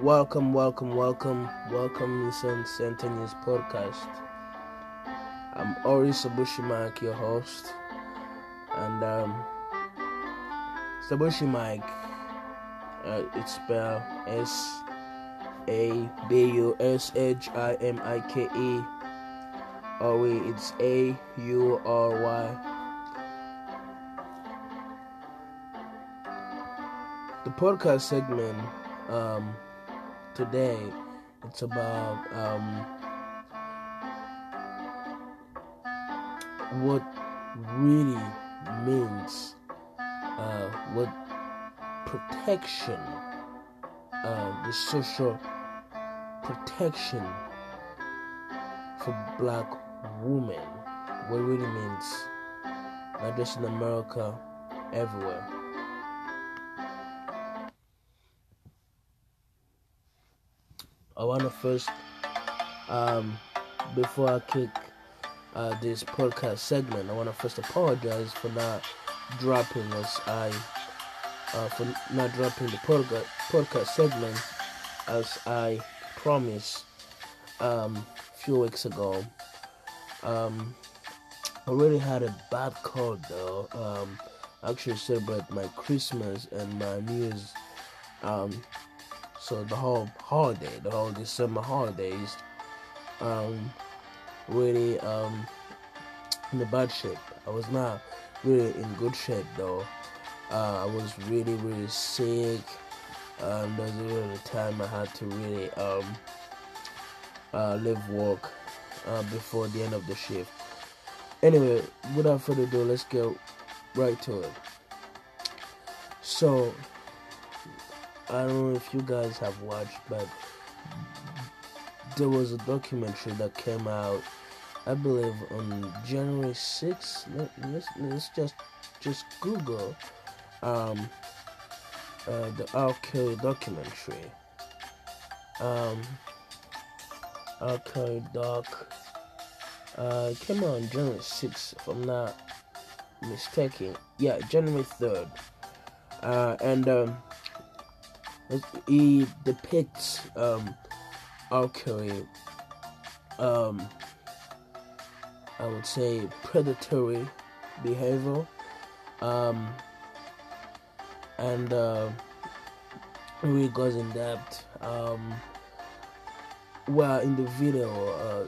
Welcome, welcome, welcome, welcome, Nissan Center News Podcast. I'm Aury Sabushimike, your host, and um, uh, it's spelled S A B U S H I M I K E. Aury, it's A U R Y. The podcast segment um, today. It's about um, what really means uh, what protection uh, the social protection for black women. What really means not just in america everywhere I want to first, um, before I kick uh, this podcast segment, I want to first apologize for not dropping as I, uh, for not dropping the podcast podcast segment as I promised um, a few weeks ago. Um, I really had a bad cold though. Um, actually celebrate my Christmas and my New Year's um, so the whole holiday, the whole December holidays, um, really um, in a bad shape. I was not really in good shape though. Uh, I was really really sick. Um, there was really a time I had to really um, uh, leave work uh, before the end of the shift. Anyway, without further ado, let's get right to it. So I don't know if you guys have watched, but there was a documentary that came out, I believe, on January 6th. Let, us let's just just Google um, uh, the R. Kelly documentary. Um, R. Kelly doc. Uh, came out on January 6th, if I'm not mistaken. Yeah, January 3rd. Uh, and um, he depicts um. Kelly, um, I would say predatory behavior, um, and uh, really goes in depth. Um, well, in the video, uh,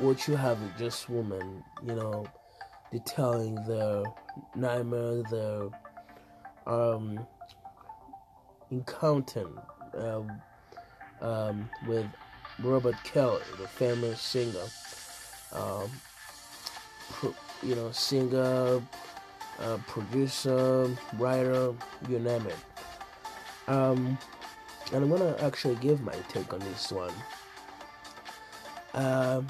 what you have is just women, you know, detailing their nightmare, their um, encounter um, um, with Robert Kelly, the famous singer. Um, pro, you know, singer, uh, producer, writer, you name it. Um, and I'm gonna actually give my take on this one. Um,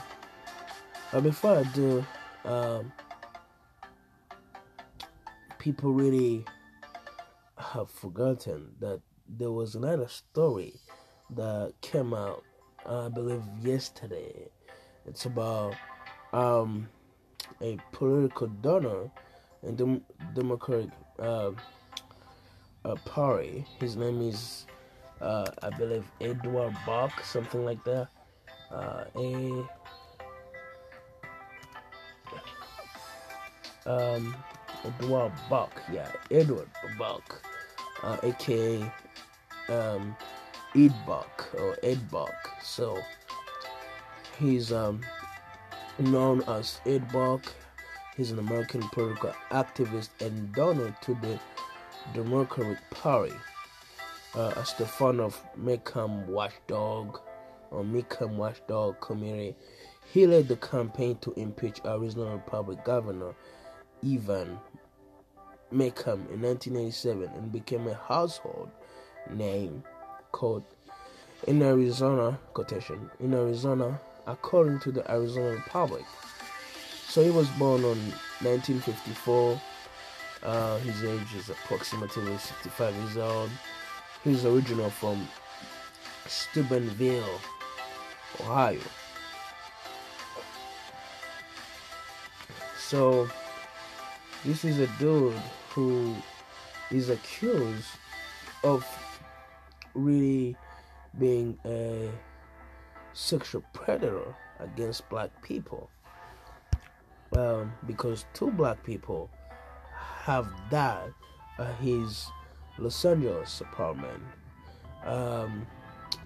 but before I do, um, people really have forgotten that there was another story that came out, I believe, yesterday. It's about um, a political donor in the Democratic uh, uh, Party. His name is, uh, I believe, Edward Buck, something like that. Uh, a um, Edward Buck, yeah, Edward Buck, uh, aka um, Ed Buck or Ed Buck. So he's um, known as Ed Buck. He's an American political activist and donor to the Democratic Party. Uh, as the founder of Mecham Watchdog or Mecham Watchdog Community, he led the campaign to impeach Arizona Republic Governor Evan Mecham in 1987 and became a household name called in Arizona quotation in Arizona according to the Arizona Republic. So he was born on 1954. Uh, his age is approximately 65 years old. He's original from Steubenville, Ohio. So this is a dude who is accused of really being a sexual predator against black people. Um, because two black people have died at his Los Angeles apartment um,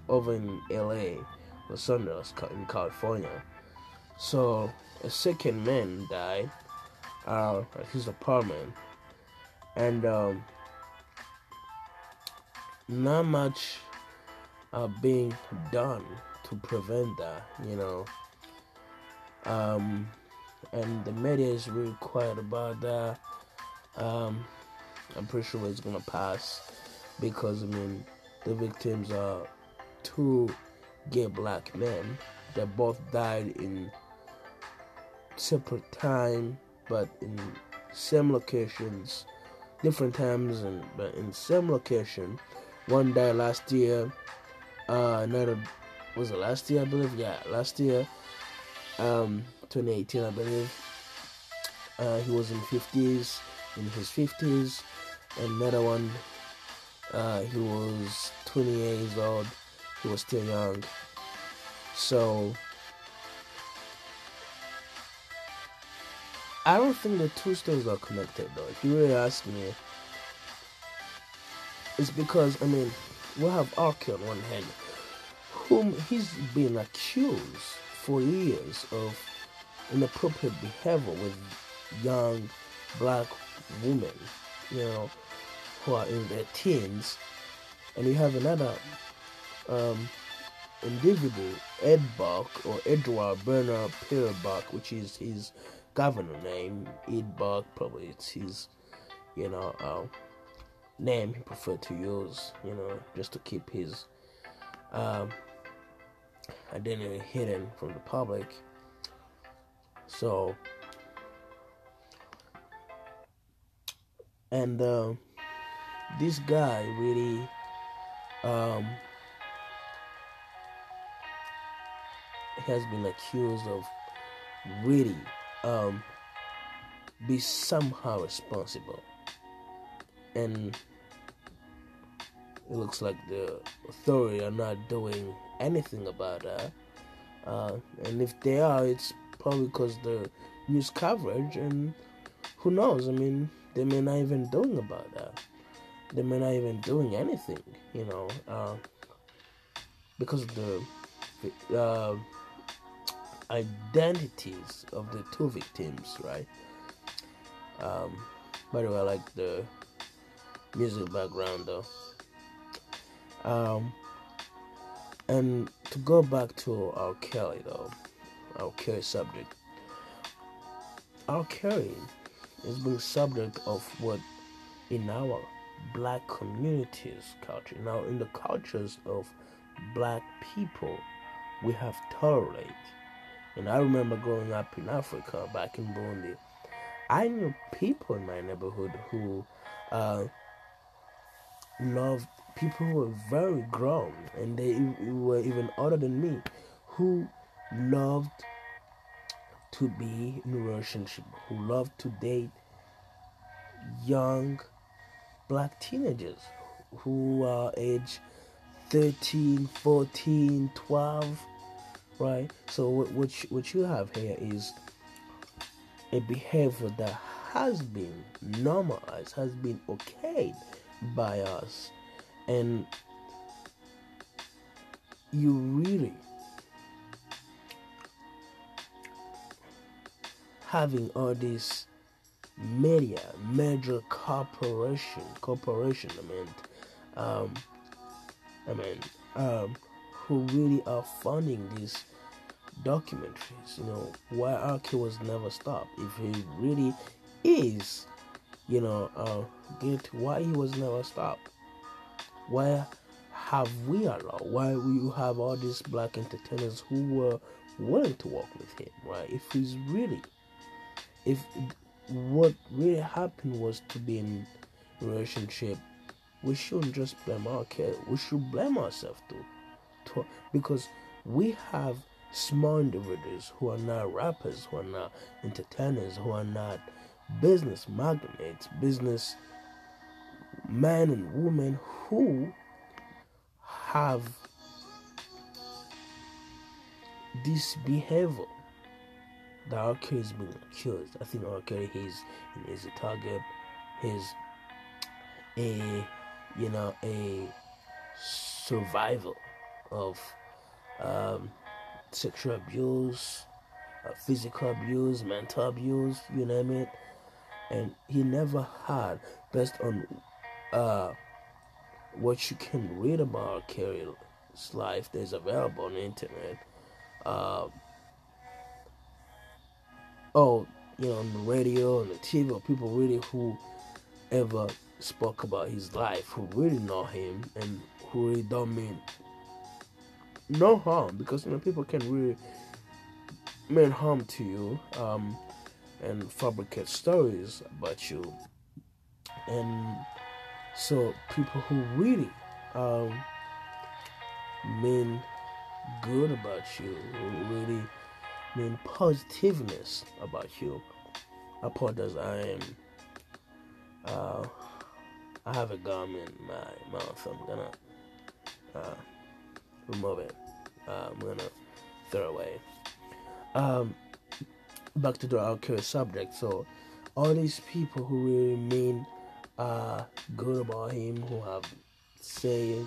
over in LA, Los Angeles, in California. So a second man died uh, his apartment, and um, not much uh, being done to prevent that, you know. Um, and the media is really quiet about that. Um, I'm pretty sure it's gonna pass because I mean the victims are two gay black men that both died in separate time but in same locations different times and but in same location. One died last year uh another was it last year i believe? Yeah last year um 2018 i believe. Uh he was in 50s in his 50s another one uh he was 28 years old. He was still young. So I don't think the two stories are connected though. If you really ask me, it's because I mean we have Arky on one hand, whom he's been accused for years of inappropriate behavior with young black women, you know, who are in their teens, and you have another um, individual, Ed Buck or Edward Bernard Pierre Buck, which is his governor name, Ed Buck, probably it's his, you know, uh, name he preferred to use, you know, just to keep his um, identity hidden from the public. So, and uh, this guy really um, has been accused of really um, be somehow responsible. And it looks like the authority are not doing anything about that. Uh, and if they are, it's probably because the news coverage, and who knows? I mean, they may not even doing about that. They may not even doing anything, you know, uh, because of the uh, identities of the two victims, right? Um, by the way, I like the music background though. Um, and to go back to R. Kelly though, R. Kelly subject. R. Kelly is being subject of what in our black communities culture. Now in the cultures of black people we have tolerate and I remember growing up in Africa, back in Burundi, I knew people in my neighborhood who uh, loved people who were very grown and they were even older than me who loved to be in a relationship, who loved to date young black teenagers who are age 13, 14, 12 right? So what what you, have here is a behavior that has been normalized, has been okayed by us, and you really having all this media, major corporation, corporation. I mean, um, I mean, um, who really are funding these documentaries. You know, why Arky was never stopped. If he really is, you know, uh, get why he was never stopped. Why have we allowed? Why we have all these black entertainers who were willing to work with him, right? If he's really, if what really happened was to be in relationship, we shouldn't just blame our kid. We should blame ourselves too to, because we have small individuals who are not rappers, who are not entertainers, who are not business magnates, business men and women who have this behavior that R. Kelly's been accused. I think. Kelly is is a target. He's a you know a survival of um, sexual abuse, uh, physical abuse, mental abuse, you name it. And he never had, based on uh, what you can read about Carrie's life, that is available on the internet. Uh, oh, you know, on the radio, on the TV, or people really who ever spoke about his life, who really know him, and who really don't mean no harm because you know people can really mean harm to you um, and fabricate stories about you. And so people who really um, mean good about you who really mean positiveness about you apologize I am. Uh, I have a gum in my mouth I'm gonna uh, remove it. Uh, I'm gonna throw away. Um, back to the our subject. So, all these people who really mean uh, good about him, who have said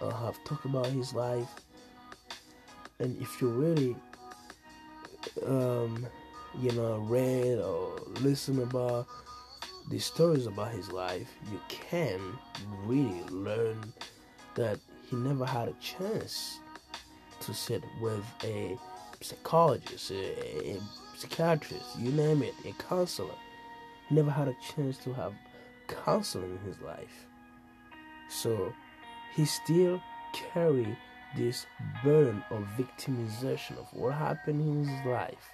or have talked about his life, and if you really, um, you know, read or listen about the stories about his life, you can really learn that he never had a chance to sit with a psychologist, a, a psychiatrist, you name it, a counselor. He never had a chance to have counseling in his life. So he still carry this burden of victimization of what happened in his life.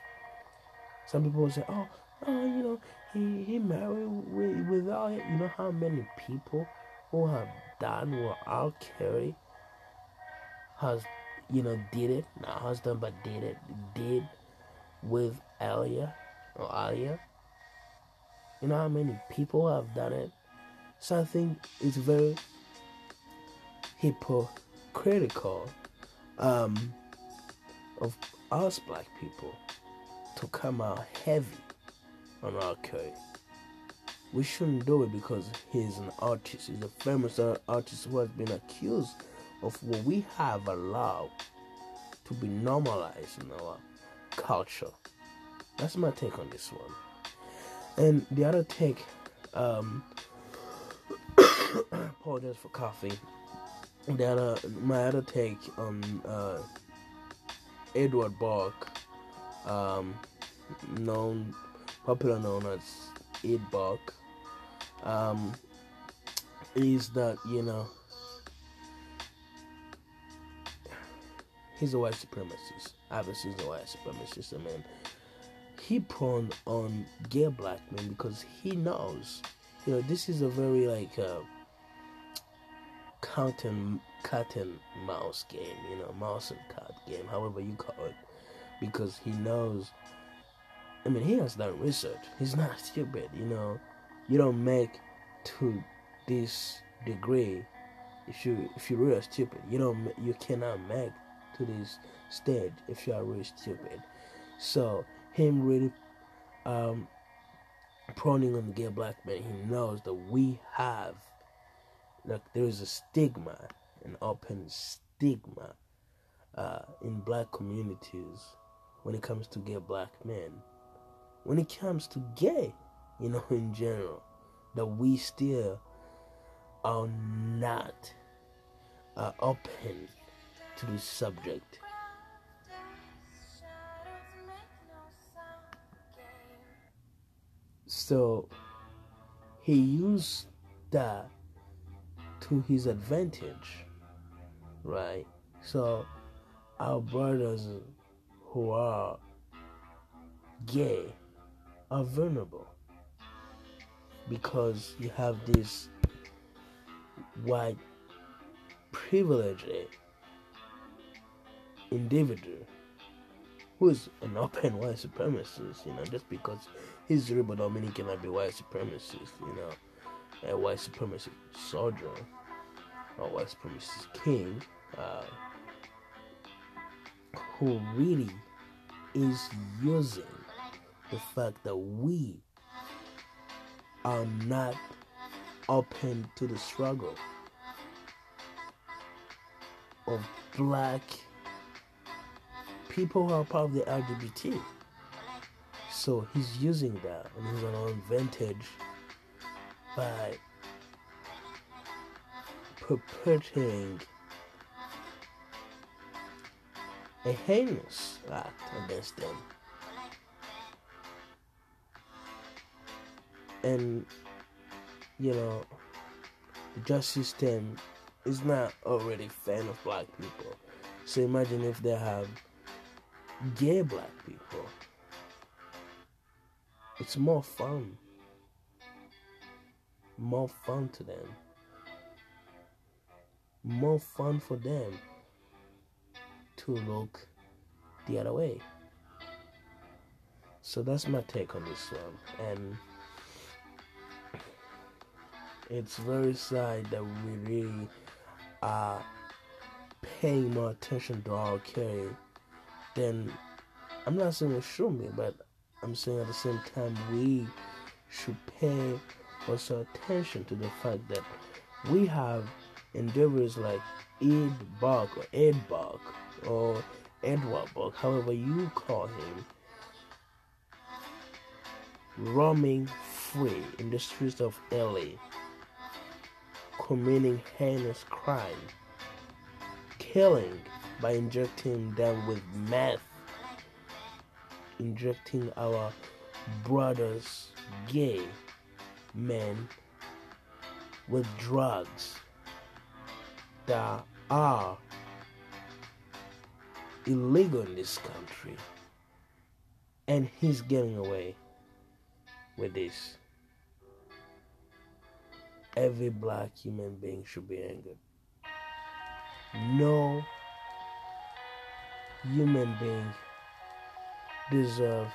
Some people say, "Oh, oh, you know, he he married with, without it." You know how many people who have done what R. Kelly has, you know, did it, not husband, but did it, did with Aaliyah or Aaliyah. You know how many people have done it? So I think it's very hypocritical um, of us black people to come out heavy on R. Kelly. We shouldn't do it because he's an artist. He's a famous artist who has been accused of what we have allowed to be normalized in our culture. That's my take on this one. And the other take, um, apologize for coffee. The other, my other take on uh, Edward Buck, um, known, popular known as Ed Buck, um, is that you know he's a white supremacist. Obviously, he's a white supremacist, I mean, he prone on gay black men because he knows, you know, this is a very like uh, cat and cat and mouse game, you know, mouse and cat game, however you call it, because he knows. I mean, he has done research. He's not stupid, you know. You don't make to this degree if you if you're really stupid. You don't you cannot make to this stage if you are really stupid. So him really um proning on the gay black man, he knows that we have like there is a stigma, an open stigma uh, in black communities when it comes to gay black men. When it comes to gay, you know, in general, that we still are not uh, open to this subject. So he used that to his advantage, right? So our brothers who are gay are vulnerable because you have this white privilege eh? Individual who is an open white supremacist, you know, just because he's Yoruba Dominican cannot be white supremacist, you know, a white supremacist soldier. or white supremacist king, uh, who really is using the fact that we are not open to the struggle of black people who are part of the LGBT. So he's using that and he's an advantage by perpetrating a heinous act against them. And, you know, the justice system is not already fan of black people. So imagine if they have gay black people. It's more fun. More fun to them. More fun for them to look the other way. So that's my take on this one. And it's very sad that we really are paying more attention to our care than I'm not saying should be, but I'm saying at the same time we should pay also attention to the fact that we have endeavors like Ed Buck or Ed Buck or Edward Buck, however you call him, roaming free in the streets of LA, committing heinous crime, killing by injecting them with meth, injecting our brothers, gay men, with drugs that are illegal in this country. And he's getting away with this. Every black human being should be angered. No human being deserve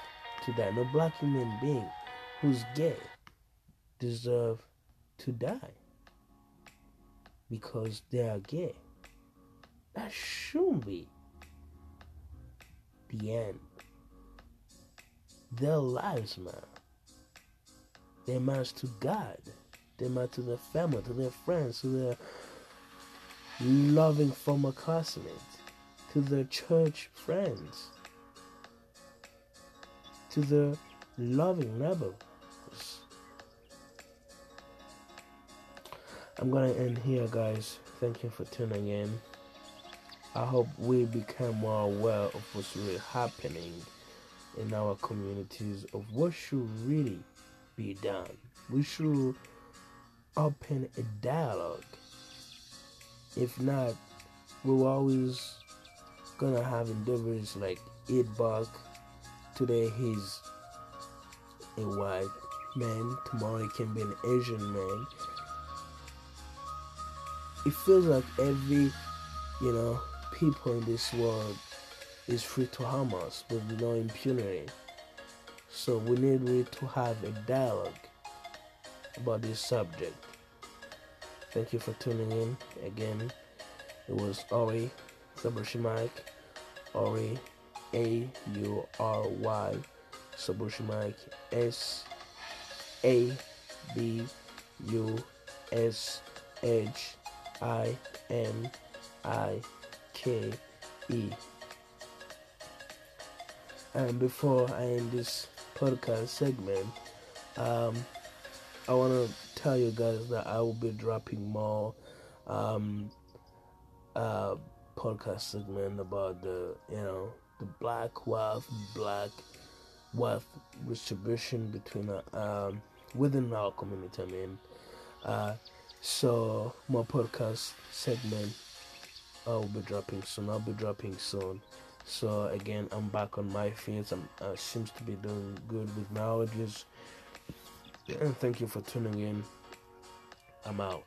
to die. No black human being who's gay deserve to die because they are gay. That shouldn't be the end. Their lives matter. They matter to God. They matter to their family, to their friends, to their loving former classmates, to their church friends, to their loving neighbors. I'm gonna end here, guys. Thank you for tuning in. I hope we become more aware of what's really happening in our communities, of what should really be done. We should open a dialogue. If not, we'll always gonna have endeavors like Ed Buck. Today he's a white man, tomorrow he can be an Asian man. It feels like every, you know, people in this world is free to harm us with no impunity. So we need really to have a dialogue about this subject. Thank you for tuning in again. It was Aury Sabushi Mike, Aury A U R Y Sabushimike S A B U S H I M I K E. And before I end this podcast segment, um, I want to tell you guys that I will be dropping more um, uh, podcast segment about the you know the black wealth, black wealth distribution between uh, um, within our community. I mean, uh, so more podcast segment I'll be dropping soon. I'll be dropping soon. So again, I'm back on my feet. I'm uh, seems to be doing good with my audios. And thank you for tuning in. I'm out.